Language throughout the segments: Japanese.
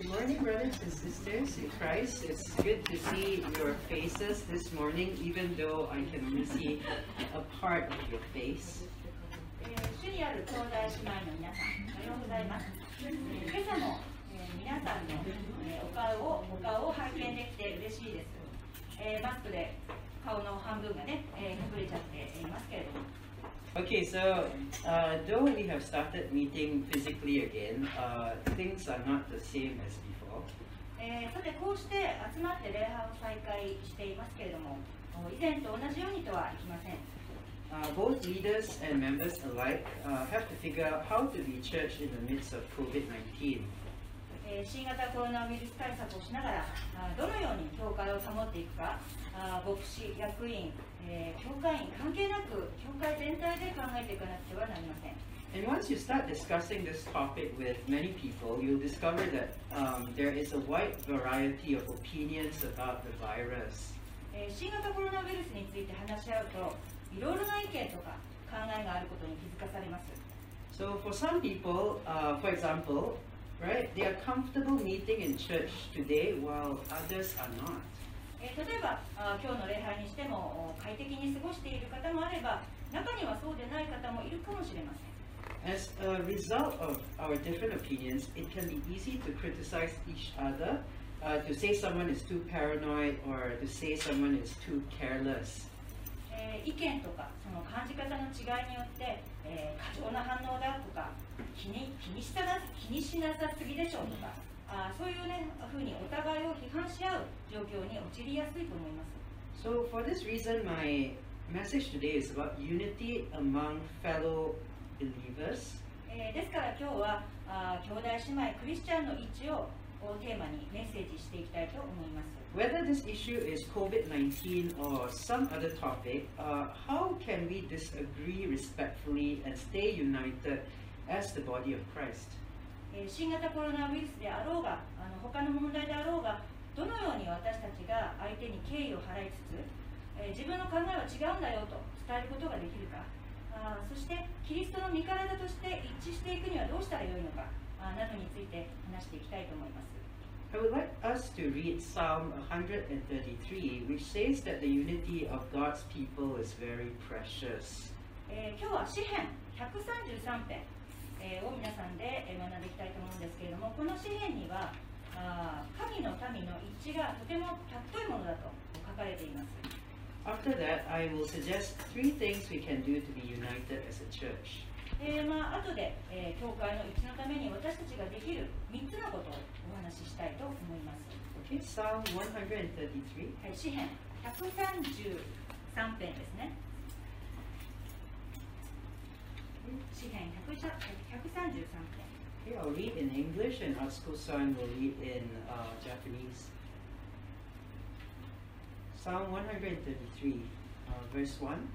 Good morning, brothers and sisters in Christ. It's good to see your faces this morning, even though I can only see a part of your face. え主にある兄弟姉妹の皆さん、おはようございます。今朝も、え皆さんの、えお顔をお顔を拝見できて嬉しいです。えマスクで顔の半分がね、え隠れちゃっていますけれども、Okay, so uh, though we have started meeting physically again, uh, things are not the same as before. えーさてこうして集まって礼拝を再開していますけれども、以前と同じようにとはいきません。 Uh, both leaders and members alike uh, have to figure out how to be church in the midst of COVID 19. えー新型コロナウイルス対策をしながら、あどのように教会を保っていくか、あ牧師、役員、えー教会員関係なく、教会全体で考えていかなくてはなりません。And once you start discussing this topic with many people, you'll discover that um, there is a wide variety of opinions about the virus. えー新型コロナウイルスについて話し合うと、いろいろな意見とか考えがあることに気づかされます。So for some people, uh, for example, right? They are comfortable meeting in church today while others are not. As a result of our different opinions, it can be easy to criticize each other, uh, to say someone is too paranoid or to say someone is too careless. えー、意見とかその感じ方の違いによって、えー、過剰な反応だとか気に気にしたな気にしなさすぎでしょうとかあーそういうねふうにお互いを批判し合う状況に陥りやすいと思います。So, for this reason, my message today is about unity among fellow believers. えーですから今日はあー兄弟姉妹クリスチャンの一致ををテーマにメッセージしていきたいと思います。Whether this issue is COVID 19 or some other topic, uh, how can we disagree respectfully and stay united as the body of Christ? えー新型コロナウイルスであろうがあの他の問題であろうがどのように私たちが相手に敬意を払いつつ、えー自分の考えは違うんだよと伝えることができるかあーそしてキリストの身体として一致していくにはどうしたらよいのかあーなどについて話していきたいと思います I would like us to read Psalm 133, which says that the unity of God's people is very precious. えー今日は詩編133編、えーを皆さんでえー学んでいきたいと思うんですけれどもこの詩編にはあー神の民の一致がとても尊いものだと書かれています After that, I will suggest three things we can do to be united as a church. えーまあ後で、えー教会の一致のために私たちができる3つのことをお話ししたいと思います。Okay, Psalm 133. はい、詩編133編ですね。詩編133編。 Okay, I'll read in English and Atsuko-san will read in uh, Japanese. Psalm 133, uh, verse 1.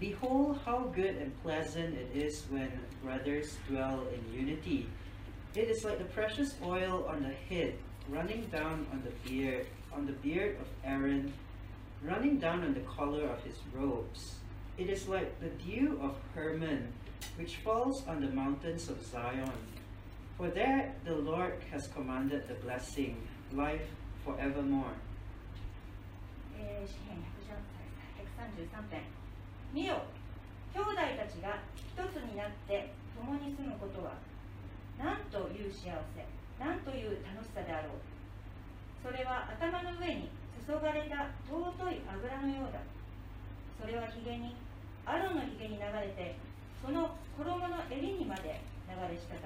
Behold how good and pleasant it is when brothers dwell in unity. It is like the precious oil on the head, running down on the beard, on the beard of Aaron, running down on the collar of his robes. It is like the dew of Hermon, which falls on the mountains of Zion. For there the Lord has commanded the blessing, life forevermore. 詩編133編。見よ、兄弟たちが一つになって共に住むことは、なんという幸せ、なんという楽しさであろう。それは頭の上に注がれた尊い油のようだ。それはひげに、アロンのひげに流れて、その衣の襟にまで流れ滴る。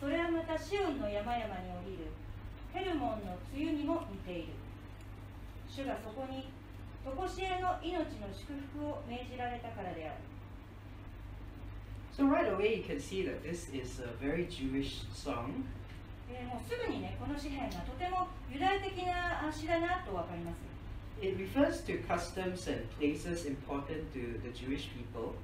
それはまたシオンの山々に降りるヘルモンの梅雨にも似ている。主がそこに常しえの命の祝福を命じられたからである。So right away you can see that this is a very Jewish song. えーもうすぐにね、この詩篇がとてもユダヤ的なあ詩だなとわかります。It refers to customs and places important to the Jewish people.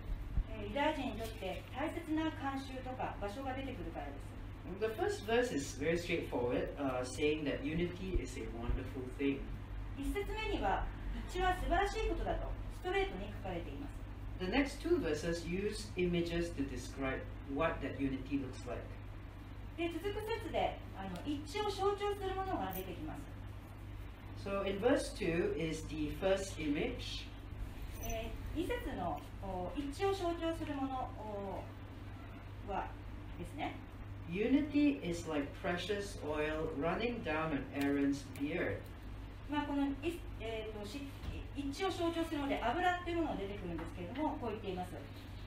えーユダヤ人にとって大切な慣習とか場所が出てくるからです。The first verse is very straightforward, uh, saying that unity is a wonderful thing. 一節目には、一致は素晴らしいことだとストレートに書かれています。The next two verses use images to describe what that unity looks like. で続く説であの一出てきます、So in verse 2 is the first image. えー、2節のお一致を象徴するものおはですね。Unity is like precious oil running down on Aaron's beard. まあ、このい、えー、とし一致を象徴するので油っていうものが出てくるんですけれどもこう言っています。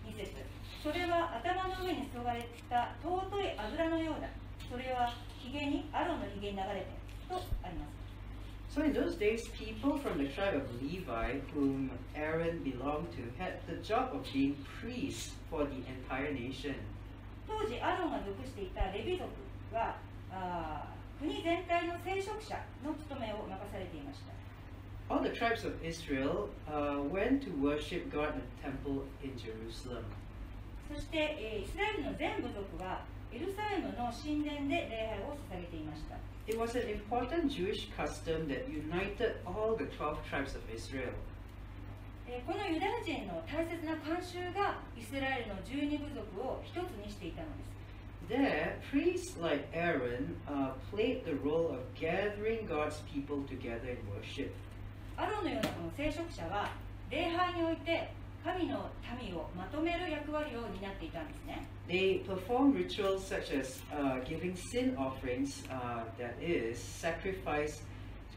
2節。それは頭の上に注がれた尊い油のようだ。それはひげにアロンのひげに流れてとあります So in those days, people from the tribe of Levi, whom Aaron belonged to, had the job of being priests for the entire nation. 当時アロンが属していたレビ族はあー国全体の聖職者の務めを任されていました All the tribes of Israel uh, went to worship God in the temple in Jerusalem. そして、えーイスラエルの全部族は エルサレムの神殿で礼拝を捧げていました It was an important Jewish custom that united all the 12 tribes of Israel. えーこのユダヤ人の大切な慣習がイスラエルの十二部族を一つにしていたのです There, priests like Aaron uh, played the role of gathering God's people together in worship. アロンのようなこの聖職者は礼拝において神の民をまとめる役割を担っていたんですね They performed rituals such as uh, giving sin offerings, uh, that is, sacrifice,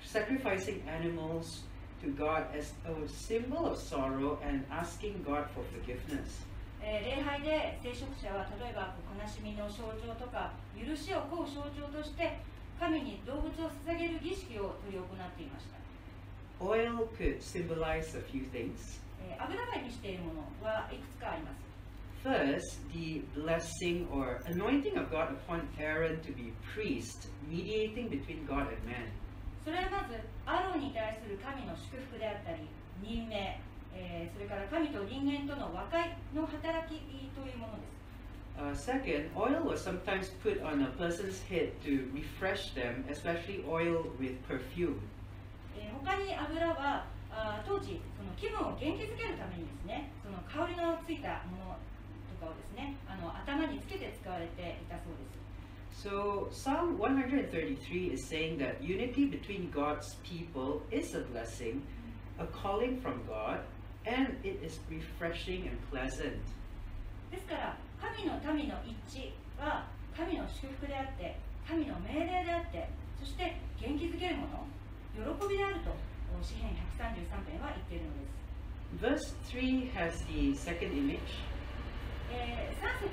sacrificing animals to God as a symbol of sorrow and asking God for forgiveness. えー礼拝で聖職者は例えば悲しみの象徴とか許しを請う象徴として神に動物を捧げる儀式を執り行っていました、Oil could symbolize a few things. First, the blessing or anointing of God upon Aaron to be priest, mediating between God and man. それはまずアロンに対する神の祝福であったり任命、えーそれから神と人間との和解の働きというものです Uh, second, oil was sometimes put on a person's head to refresh them, especially oil with perfume. えー他に油はあー当時その気分を元気づけるためにですねその香りのついたものとかをですねあの頭につけて使われていたそうです So, Psalm 133 is saying that unity between God's people is a blessing, a calling from God, and it is refreshing and pleasant. ですから神の民の一致は神の祝福であって神の命令であってそして元気づけるもの喜びであるとお詩編133編は言っているのです Verse 3 has the second image. えー、3節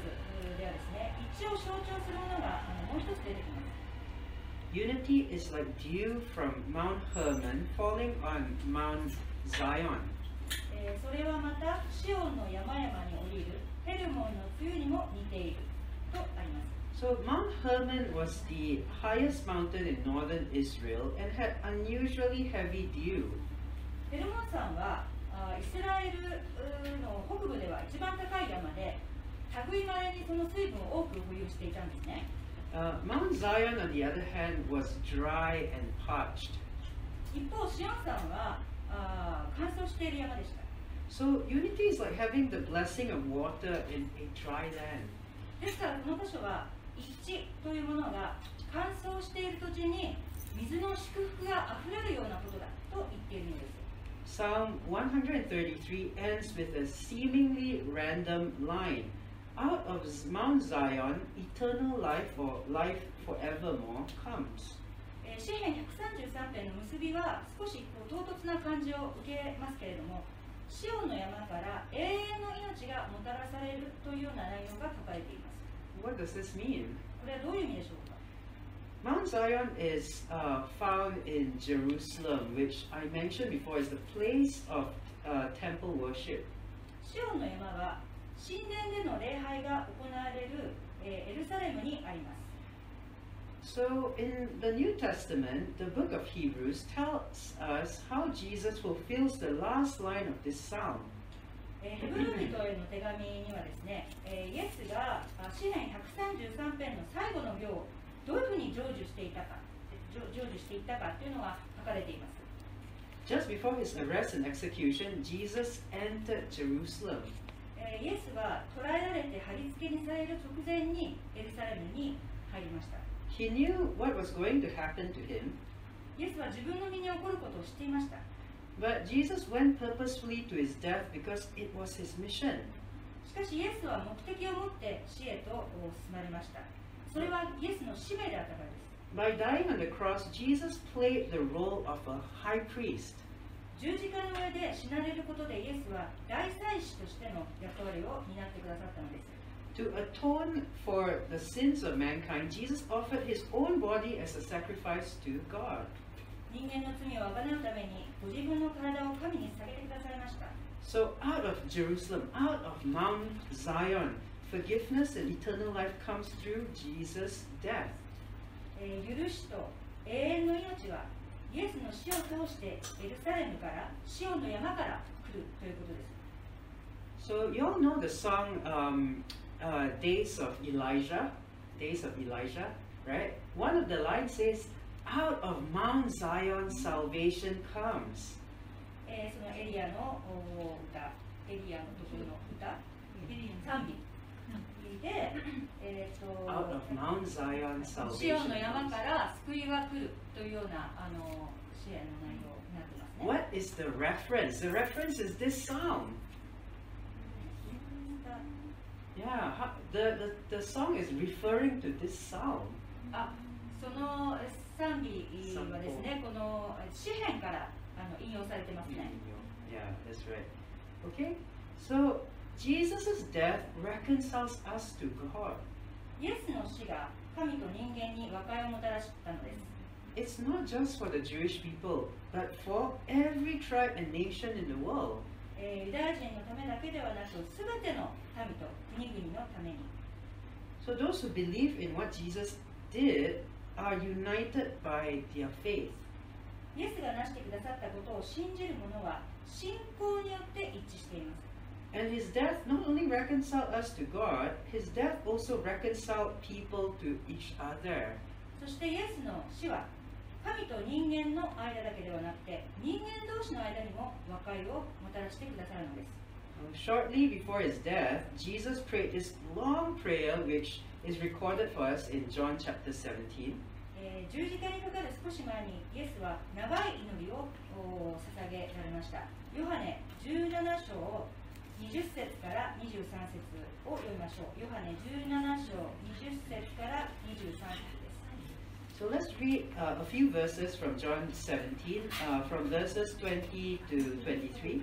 ではですね一を象徴するものがあのもう一つ出てきます Unity is like dew from Mount Hermon falling on Mount Zion. えーそれはまたシオンの山々に降りるヘルモンの梅雨にも似ているとあります So Mount Hermon was the highest mountain in northern Israel and had unusually heavy dew. ヘルモン山はあイスラエルうーの北部では一番高い山で類いまれにその水分を多く保有していたんですね Uh, Mount Zion, on the other hand, was dry and parched. 一方シオン山はあ乾燥している山でした So unity is like having the blessing of water in a dry land. ですからこの場所は 一致というものが乾燥している土地に水の祝福があふれるようなことだと言っているのです Psalm 133 ends with a seemingly random line. Out of Mount Zion, eternal life or life forevermore comes. えー詩編133編の結びは少しこう唐突な感じを受けますけれどもシオンの山から永遠の命がもたらされるというような内容が書かれています What does this mean? これはどういう意味でしょうか Mount Zion is uh, found in Jerusalem, which I mentioned before is the place of uh, temple worship. シオンの山は神殿での礼拝が行われる、えーエルサレムにあります So, in the New Testament, the book of Hebrews tells us how Jesus fulfills the last line of this psalm. えーヘブル人への手紙にはですね、えーイエスがあ詩編133編の最後の行をどういうふうに成就していたか成成就していったかというのが書かれています。Just before his arrest and execution, Jesus entered Jerusalem. えーイエスは捕らえられて貼り付けにされる直前にエルサレムに入りました。He knew what was going to happen to him, イエスは自分の身に起こることを知っていました But Jesus went purposefully to his death because it was his mission. しかしイエスは目的を持って死へと進まれましたそれはイエスの使命であったからです By dying on the cross, Jesus played the role of a high priest. 十字架の上で死なれることでイエスは大祭司としての役割を担ってくださったのです To atone for the sins of mankind, Jesus offered his own body as a sacrifice to God. 人間の罪をあがなうためにご自分の体を神に捧げてくださいました So out of Jerusalem, out of Mount Zion, forgiveness and eternal life comes through Jesus' death. えー許しと永遠の命はイエスの死を通してエルサレムからシオンの山から来るということです So you all know the song um, uh, "Days of Elijah," "Days of Elijah," right? One of the lines says, "Out of Mount Zion, salvation comes." えーそのエリアのお歌エリアのところの歌賛美で、えー、と Out of Mount Zion, シオン salvation の山 comes. から救いが来るというようなあの支援の内容になってますね。 What is the reference? The reference is this psalm. Yeah, ho- the, the, the song is referring to this psalm. あそのえ 賛美はですね、このえ詩篇からあの引用されてますね。Yeah, that's right. Okay, so Jesus' death reconciles us to God. イエスの死が神と人間に和解をもたらしたのです。It's not just for the Jewish people, but for every tribe and nation in the world. えーユダヤ人のためだけではなく、すべての民と国々のために。So those who believe in what Jesus did are united by their faith. イエスが成してくださったことを信じる者は信仰によって一致しています。And his death not only reconciled us to God, his death also reconciled people to each other. そしてイエスの死は神と人間の間だけではなくて人間同士の間にも和解をもたらしてくださるのです。Um, Shortly before his death, Jesus prayed this long prayer, which is recorded for us in John chapter 17. えー十字架にかかる少し前にイエスは長い祈りをお捧げられました。ヨハネ17章20節から23節を読みましょう。ヨハネ17章20節から23節です。 So let's read uh, a few verses from John 17, uh, from verses 20 to 23.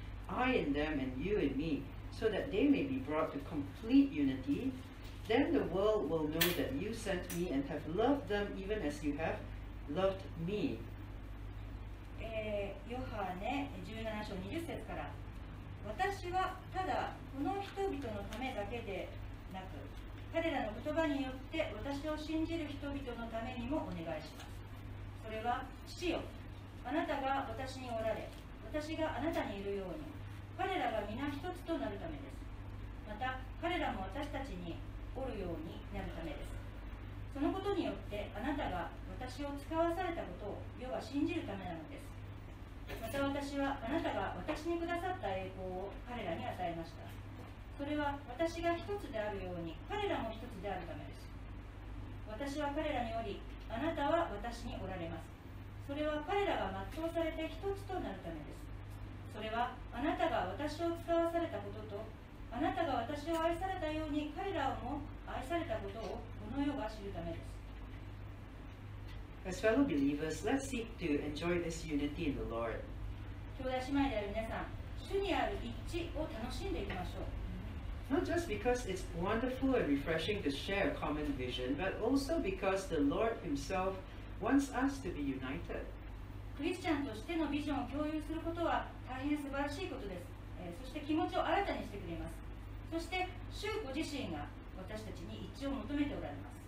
I in them and you in me, so that they may be brought to complete unity. Then the world will know that you sent me and have loved them even as you have loved me. えーヨハネ17章20節から私はただこの人々のためだけでなく彼らの言葉によって私を信じる人々のためにもお願いしますそれは父よあなたが私におられ私があなたにいるように彼らが皆一つとなるためです。また彼らも私たちにおるようになるためです。そのことによってあなたが私を使わされたことを世は信じるためなのです。また私はあなたが私にくださった栄光を彼らに与えました。それは私が一つであるように彼らも一つであるためです。私は彼らにおりあなたは私におられます。それは彼らが全うされて一つとなるためです。それはあなたが私を使わされたこととあなたが私を愛されたように彼らをも愛されたことをこの世が知るためです As fellow believers, let's seek to enjoy this unity in the Lord. 兄弟姉妹である皆さん主にある一致を楽しんでいきましょう Not just because it's wonderful and refreshing to share a common vision, but also because the Lord Himself wants us to be united. クリスチャンとしてのビジョンを共有することは大変素晴らしいことです、えーそして気持ちを新たにしてくれますそして主ご自身が私たちに一致を求めておられます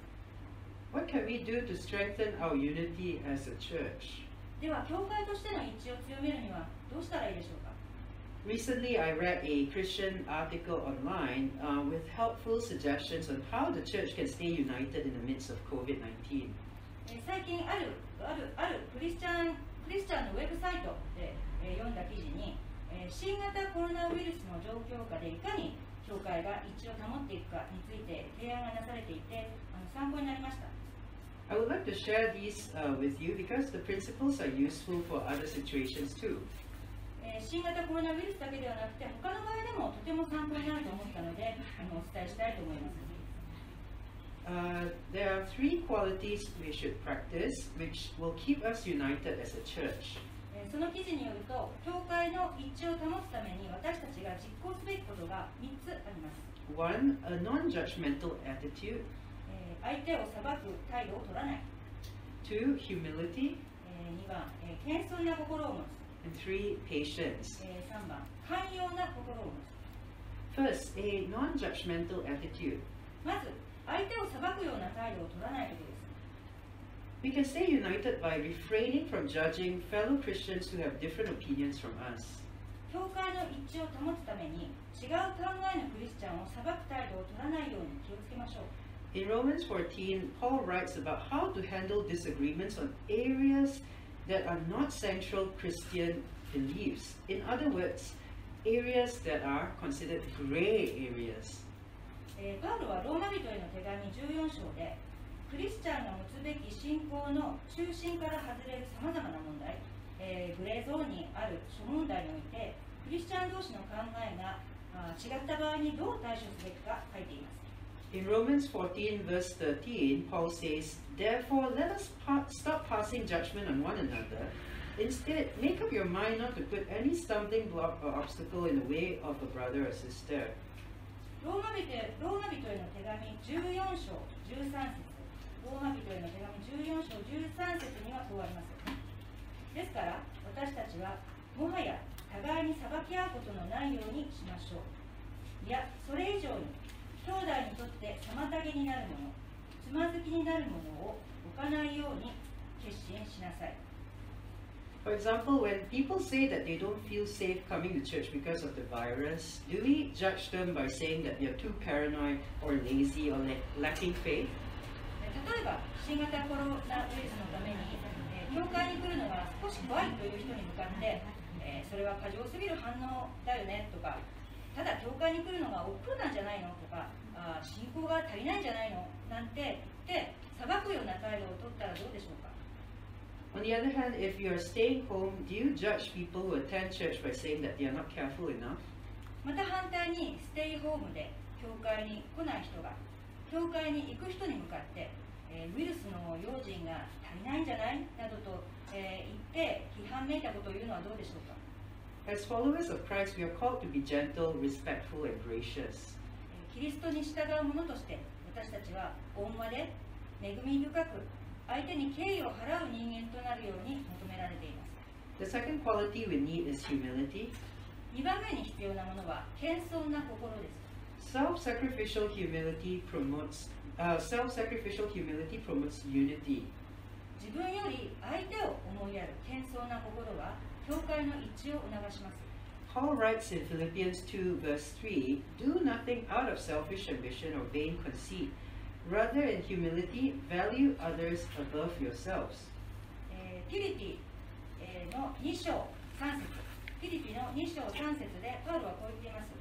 What can we do to strengthen our unity as a church? では教会としての一致を強めるにはどうしたらいいでしょうか Recently, I read a Christian article online uh, with helpful suggestions on how the church can stay united in the midst of COVID 19. えー最近あるあるあるクリスチャンクリスチャンのウェブサイトで、えー読んだ記事に、えー新型コロナウイルスの状況下でいかに教会が一致を保っていくかについて提案がなされていてあの参考になりました I would like to share these uh, with you because the principles are useful for other situations too. えー新型コロナウイルスだけではなくて他の場合でもとても参考になると思ったのであのお伝えしたいと思います Uh, there are three qualities we should practice which will keep us united as a church. その記事によると、教会の一致を保つために私たちが実行すべきことが3つあります。One, a non-judgmental attitude. 相手を裁く態度を取らない。Two, humility. 2番、謙遜な心を持つ。And three, patience. 3番、寛容な心を持つ。First, a non-judgmental attitude. まず、相手を裁くような態度を取らないことです We can stay united by refraining from judging fellow Christians who have different opinions from us. 教会の一致を保つために違う考えのクリスチャンを裁く態度を取らないように気をつけましょう In Romans 14, Paul writes about how to handle disagreements on areas that are not central Christian beliefs. In other words, areas that are considered gray areas. えーパウロはローマ人への手紙14章でクリスチャンが持つべき信仰の中心から外れるさまざまな問題、えーグレーゾーンにある諸問題においてクリスチャン同士の考えがあ違った場合にどう対処すべきか書いています In Romans 14, verse 13, Paul says, Therefore, let us pa- stop passing judgment on one another. Instead, make up your mind not to put any stumbling block or obstacle in the way of a brother or sister. ローマ人へローマ人への手紙14章13節ローマ人への手紙14章13節にはこうあります。ですから私たちはもはや互いに裁き合うことのないようにしましょう。いやそれ以上に兄弟にとって妨げになるものつまずきになるものを置かないように決心しなさい。For example, when people say that they don't feel safe coming to church because of the virus, do we judge them by saying that they're too paranoid or lazy or la- lacking faith? 例えば新型コロナウイルスのために、えー教会に来るのが少し怖いという人に向かって、えーそれは過剰すぎる反応だよねとかただ教会に来るのが億劫なんじゃないのとかあ信仰が足りないんじゃないのなんて言って裁くような態度を取ったらどうでしょうか On the other hand, if you're staying home, do you judge people who attend church by saying that they are not careful enough? また反対にステイホームで教会に来ない人が教会に行く人に向かって、えーウイルスの用心が足りないんじゃないなどと、えー言って批判めいたことを言うのはどうでしょうか As followers of Christ, we are called to be gentle, respectful, and gracious. えーキリストに従う者として私たちは温和で恵み深く相手に敬意を払う人間となるように求められています The second quality we need is humility. 2番目に必要なものは謙遜な心です Self-sacrificial humility promotes uh, self-sacrificial humility promotes unity. 自分より相手を思いやる謙遜な心は教会の一致を促します Paul writes in Philippians 2, verse 3 Do nothing out of selfish ambition or vain conceit. Rather, in humility, value others above yourselves. えーフィリピ、えーの2章3節フィリピの2章3節でパウロはこう言っています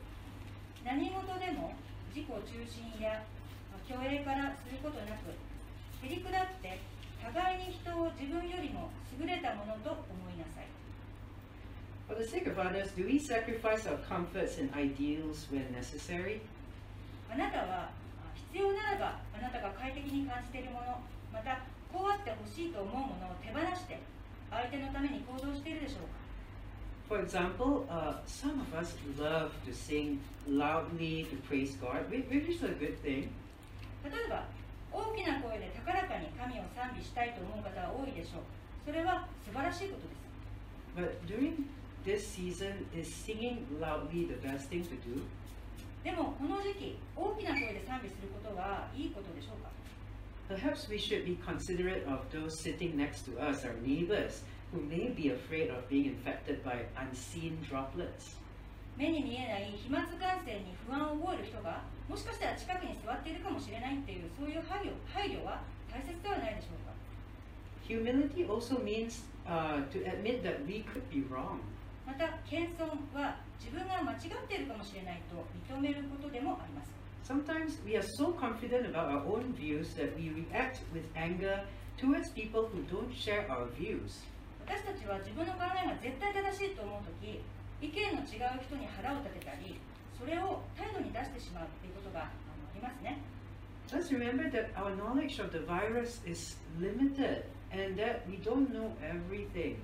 何事でも自己中心やまあ虚栄からすることなくへりくだって互いに人を自分よりも優れたものと思いなさい For the sake of others, do we sacrifice our comforts and ideals when necessary? あなたはあ必要ならばあなたが快適に感じているものまたこうあってほしいと思うものを手放して相手のために行動しているでしょうか For example, uh, some of us love to sing loudly to praise God, whi- which is a good thing. 例えば大きな声で高らかに神を賛美したいと思う方は多いでしょうそれは素晴らしいことです But during this season, is singing loudly the best thing to do? でもこの時期大きな声で賛美することがいいことでしょうか Perhaps we should be considerate of those sitting next to us, our neighbors, who may be afraid of being infected by unseen droplets. 目に見えない飛沫感染に不安を覚える人がもしかしたら近くに座っているかもしれないっていうそういう配慮配慮は大切ではないでしょうか Humility also means uh, to admit that we could be wrong. また謙遜は自分が間違っているかもしれないと認めることでもあります Sometimes we are so confident about our own views that we react with anger towards people who don't share our views. 私たちは自分の考えが絶対正しいと思う時意見の違う人に腹を立てたりそれを態度に出してしまうということがありますね Let's remember that our knowledge of the virus is limited and that we don't know everything.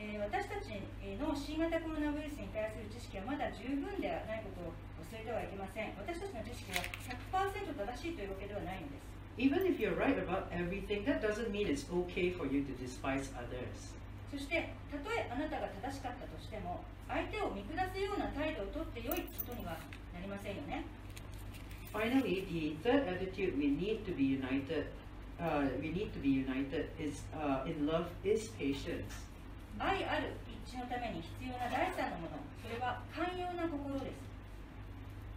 えー私たちの新型コロナウイルスに対する知識はまだ十分ではないことを忘れてはいけません私たちの知識は100%正しいというわけではないのです Even if you're right about everything, that doesn't mean it's okay for you to despise others. そしてたとえあなたが正しかったとしても相手を見下すような態度をとって良いことにはなりませんよね Finally, the third attitude we need to be united, uh, we need to be united is uh, in love is patience. 愛ある一致のために必要な第三のものそれは寛容な心です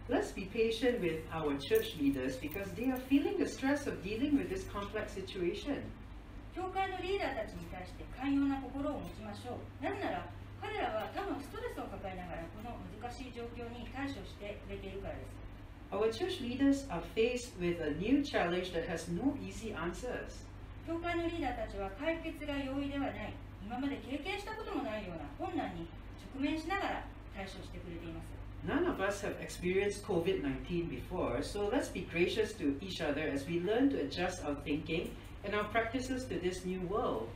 Let's be patient with our church leaders because they are feeling the stress of dealing with this complex situation. 教会のリーダーたちに対して寛容な心を持ちましょうなぜなら彼らは多分ストレスを抱えながらこの難しい状況に対処してくれているからです Our church leaders are faced with a new challenge that has no easy answers. 教会のリーダーたちは解決が容易ではない今まで経験したこともないような困難に直面しながら対処してくれています。None of us have experienced COVID 19 before, so let's be gracious to each other as we learn to adjust our thinking and our practices to this new world.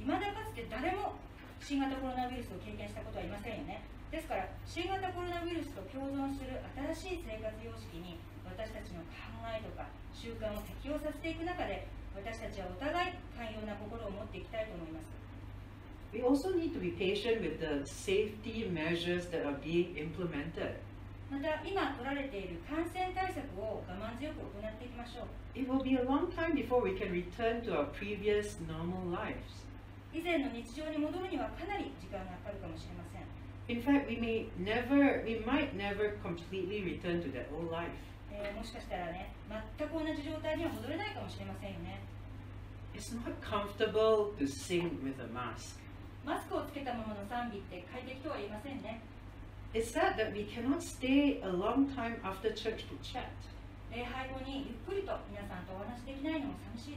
未だかつて誰も新型コロナウイルスを経験したことはいませんよね。ですから新型コロナウイルスと共存する新しい生活様式に私たちの考えとか習慣を適応させていく中で私たちはお互い寛容な心を持っていきたいと思います We also need to be patient with the safety measures that are being implemented. また今取られている感染対策を我慢強く行っていきましょう It will be a long time before we can return to our previous normal lives. 以前の日常に戻るにはかなり時間がかかるかもしれません In fact, we may never, we might never completely return to that old life. えーもしかしたらね全く同じ状態には戻れないかもしれませんよね It's not comfortable to sing with a mask. マスクをつけたままの賛美って快適とは言いませんね It's sad that we cannot stay a long time after church to chat. 礼拝後にゆっくりと皆さんとお話しできないのも寂しい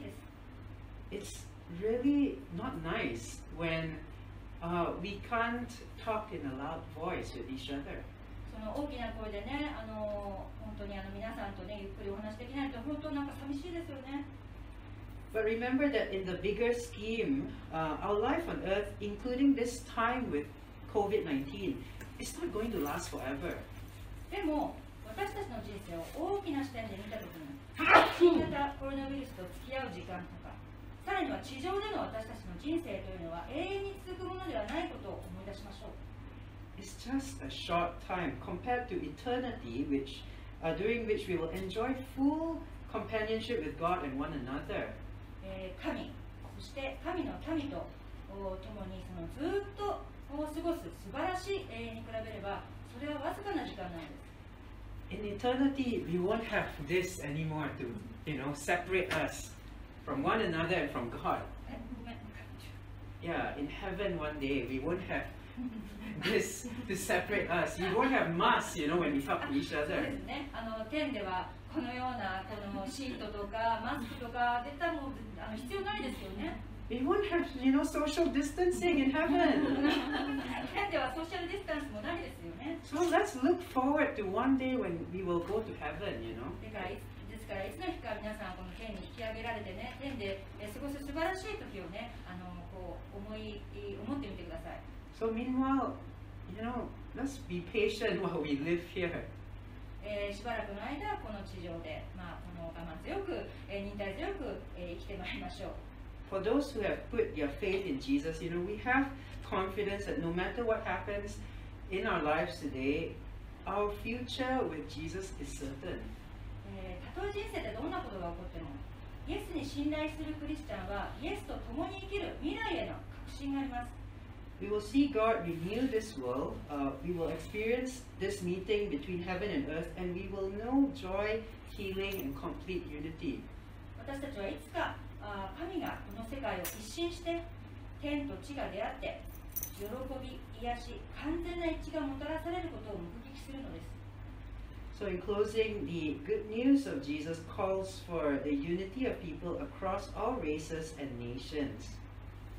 です It's really not nice when uh, we can't talk in a loud voice with each other. その大きな声でねあの本当にあの皆さんとねゆっくりお話しできないと本当なんか寂しいですよね But remember that in the bigger scheme, uh, our life on earth, including this time with COVID 19, is not going to last forever. でも私たちの人生を大きな視点で見た時に新型コロナウイルスと付き合う時間とかさらには地上での私たちの人生というのは永遠に続くものではないことを思い出しましょう It's just a short time compared to eternity, which, uh, during which we will enjoy full companionship with God and one another. して神の民とお共にそのずっとお過ごす素晴らしい永遠に比べればそれはわずかな時間なんです In eternity, we won't have this anymore to, you know, separate us from one another and from God. Yeah, in heaven one day, we won't have this to separate us. We won't have masks, you know, when we talk to each other. 天ではこのようなこのシートとかマスクとか絶対もうあの必要ないですよね We won't have, you know, social distancing in heaven. 天ではソーシャルディスタンスもないですよね So let's look forward to one day when we will go to heaven, you know. だからいつですからいつの日か皆さんこの天に引き上げられてね天でえ過ごす素晴らしい時をねあのこう思い思ってみてください So meanwhile, you know, let's be patient while we live here. えーしばらくの間この地上で、まあ、この我慢強く、えー忍耐強く、えー生きてまいりましょう For those who have put their faith in Jesus, you know, we have confidence that no matter what happens in our lives today, our future with Jesus is certain. えーたとえ人生でどんなことが起こってもイエスに信頼するクリスチャンはイエスと共に生きる未来への新があります We will see God renew this world. Uh, we will experience this meeting between heaven and earth, and we will know joy, healing, and complete unity. 私たちはいつかあー神がこの世界を一新して天と地が出会って喜び癒し完全な一致がもたらされることを目撃するのです So, in closing, the good news of Jesus calls for the unity of people across all races and nations.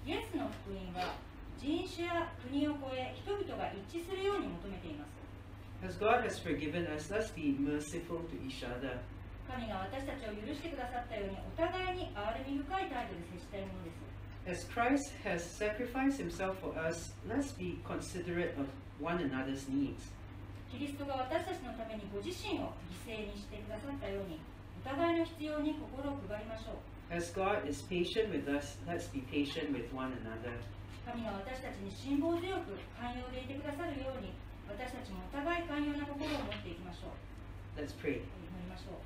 イエスの福音は 人種や国を超え人々が一致するように求めています As God has forgiven us, let's be merciful to each other. 神が私たちを許してくださったようにお互いに憐れみ深い態度で接したいものです As Christ has sacrificed himself for us, let's be considerate of one another's needs. キリストが私たちのためにご自身を犠牲にしてくださったようにお互いの必要に心を配りましょう As God is patient with us, let's be patient with one another. 神が私たちに辛抱強く寛容でいてくださるように私たちもお互い寛容な心を持っていきましょう Let's pray. 祈りましょう